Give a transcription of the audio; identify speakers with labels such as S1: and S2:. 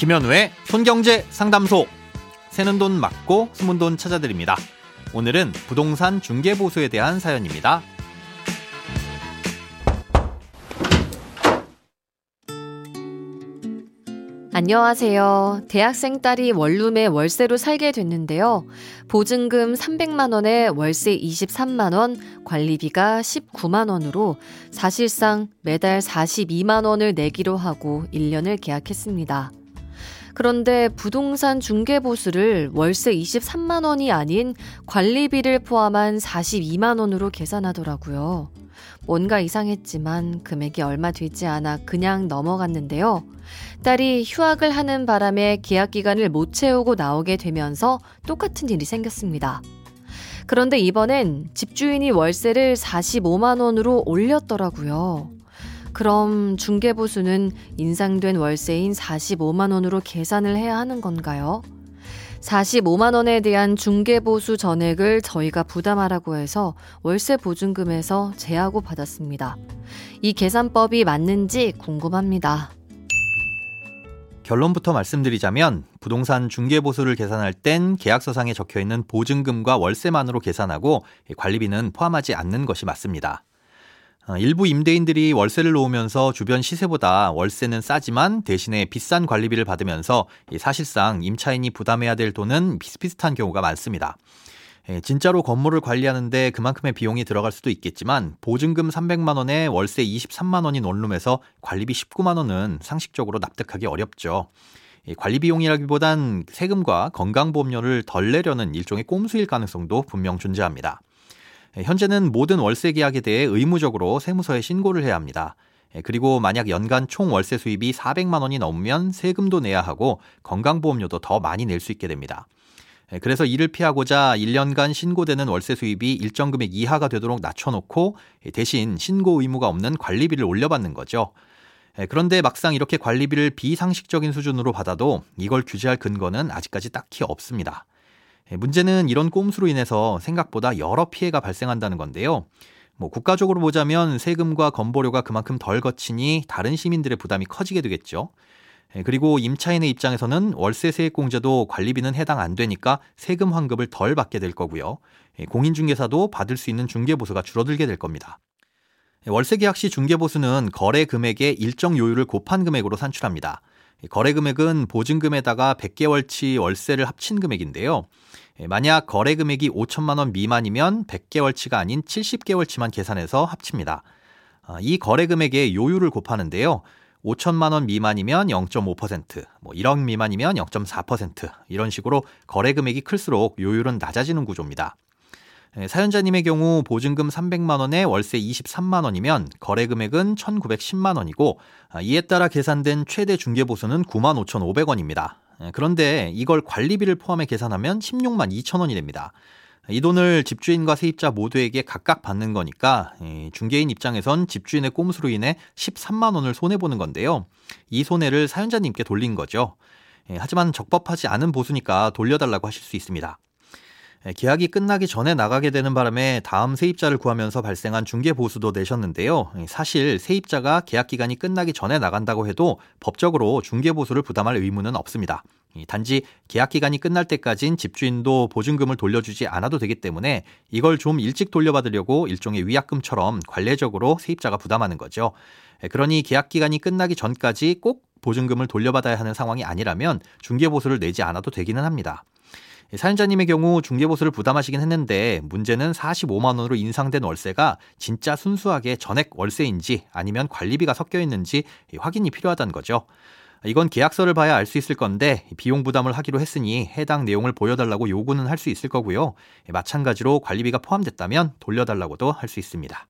S1: 김현우의 손경제 상담소. 새는 돈 맞고 숨은 돈 찾아드립니다. 오늘은 부동산 중개보수에 대한 사연입니다.
S2: 안녕하세요. 대학생 딸이 원룸에 월세로 살게 됐는데요. 보증금 300만원에 월세 23만원, 관리비가 19만원으로 사실상 매달 42만원을 내기로 하고 1년을 계약했습니다. 그런데 부동산 중개보수를 월세 23만 원이 아닌 관리비를 포함한 42만 원으로 계산하더라고요. 뭔가 이상했지만 금액이 얼마 되지 않아 그냥 넘어갔는데요. 딸이 휴학을 하는 바람에 계약 기간을 못 채우고 나오게 되면서 똑같은 일이 생겼습니다. 그런데 이번엔 집주인이 월세를 45만 원으로 올렸더라고요. 그럼 중개보수는 인상된 월세인 45만원으로 계산을 해야 하는 건가요? 45만원에 대한 중개보수 전액을 저희가 부담하라고 해서 월세 보증금에서 제하고 받았습니다. 이 계산법이 맞는지 궁금합니다.
S1: 결론부터 말씀드리자면 부동산 중개보수를 계산할 땐 계약서상에 적혀 있는 보증금과 월세만으로 계산하고 관리비는 포함하지 않는 것이 맞습니다. 어, 일부 임대인들이 월세를 놓으면서 주변 시세보다 월세는 싸지만 대신에 비싼 관리비를 받으면서 사실상 임차인이 부담해야 될 돈은 비슷비슷한 경우가 많습니다. 예, 진짜로 건물을 관리하는데 그만큼의 비용이 들어갈 수도 있겠지만 보증금 300만 원에 월세 23만 원인 원룸에서 관리비 19만 원은 상식적으로 납득하기 어렵죠. 관리 비용이라기보단 세금과 건강보험료를 덜 내려는 일종의 꼼수일 가능성도 분명 존재합니다. 예, 현재는 모든 월세 계약에 대해 의무적으로 세무서에 신고를 해야 합니다. 예, 그리고 만약 연간 총 월세 수입이 400만 원이 넘으면 세금도 내야 하고 건강보험료도 더 많이 낼 수 있게 됩니다. 예, 그래서 이를 피하고자 1년간 신고되는 월세 수입이 일정 금액 이하가 되도록 낮춰놓고 대신 신고 의무가 없는 관리비를 올려받는 거죠. 그런데 막상 이렇게 관리비를 비상식적인 수준으로 받아도 이걸 규제할 근거는 아직까지 딱히 없습니다. 예, 문제는 이런 꼼수로 인해서 생각보다 여러 피해가 발생한다는 건데요. 뭐 국가적으로 보자면 세금과 건보료가 그만큼 덜 거치니 다른 시민들의 부담이 커지게 되겠죠. 예, 그리고 임차인의 입장에서는 월세 세액 공제도 관리비는 해당 안 되니까 세금 환급을 덜 받게 될 거고요. 예, 공인중개사도 받을 수 있는 중개보수가 줄어들게 될 겁니다. 월세 계약 시 중개보수는 거래 금액의 일정 요율을 곱한 금액으로 산출합니다. 거래 금액은 보증금에다가 100개월치 월세를 합친 금액인데요. 예, 만약 거래 금액이 5천만 원 미만이면 100개월치가 아닌 70개월치만 계산해서 합칩니다. 아, 이 거래 금액의 요율을 곱하는데요. 5천만 원 미만이면 0.5%, 뭐 1억 미만이면 0.4% 이런 식으로 거래 금액이 클수록 요율은 낮아지는 구조입니다. 예, 사연자님의 경우 보증금 300만 원에 월세 23만 원이면 거래 금액은 1,910만 원이고 아, 이에 따라 계산된 최대 중개 보수는 9만 5,500원입니다. 예, 그런데 이걸 관리비를 포함해 계산하면 16만 2천 원이 됩니다. 이 돈을 집주인과 세입자 모두에게 각각 받는 거니까 중개인 입장에선 집주인의 꼼수로 인해 13만 원을 손해 보는 건데요. 이 손해를 사연자님께 돌린 거죠. 예, 하지만 적법하지 않은 보수니까 돌려달라고 하실 수 있습니다. 예, 계약이 끝나기 전에 나가게 되는 바람에 다음 세입자를 구하면서 발생한 중개 보수도 내셨는데요. 사실 세입자가 계약 기간이 끝나기 전에 나간다고 해도 법적으로 중개 보수를 부담할 의무는 없습니다. 단지 계약 기간이 끝날 때까진 집주인도 보증금을 돌려주지 않아도 되기 때문에 이걸 좀 일찍 돌려받으려고 일종의 위약금처럼 관례적으로 세입자가 부담하는 거죠. 예, 그러니 계약 기간이 끝나기 전까지 꼭 보증금을 돌려받아야 하는 상황이 아니라면 중개보수를 내지 않아도 되기는 합니다. 사연자님의 경우 중개보수를 부담하시긴 했는데 문제는 45만 원으로 인상된 월세가 진짜 순수하게 전액 월세인지 아니면 관리비가 섞여 있는지 확인이 필요하다는 거죠. 이건 계약서를 봐야 알 수 있을 건데 비용 부담을 하기로 했으니 해당 내용을 보여달라고 요구는 할 수 있을 거고요. 마찬가지로 관리비가 포함됐다면 돌려달라고도 할 수 있습니다.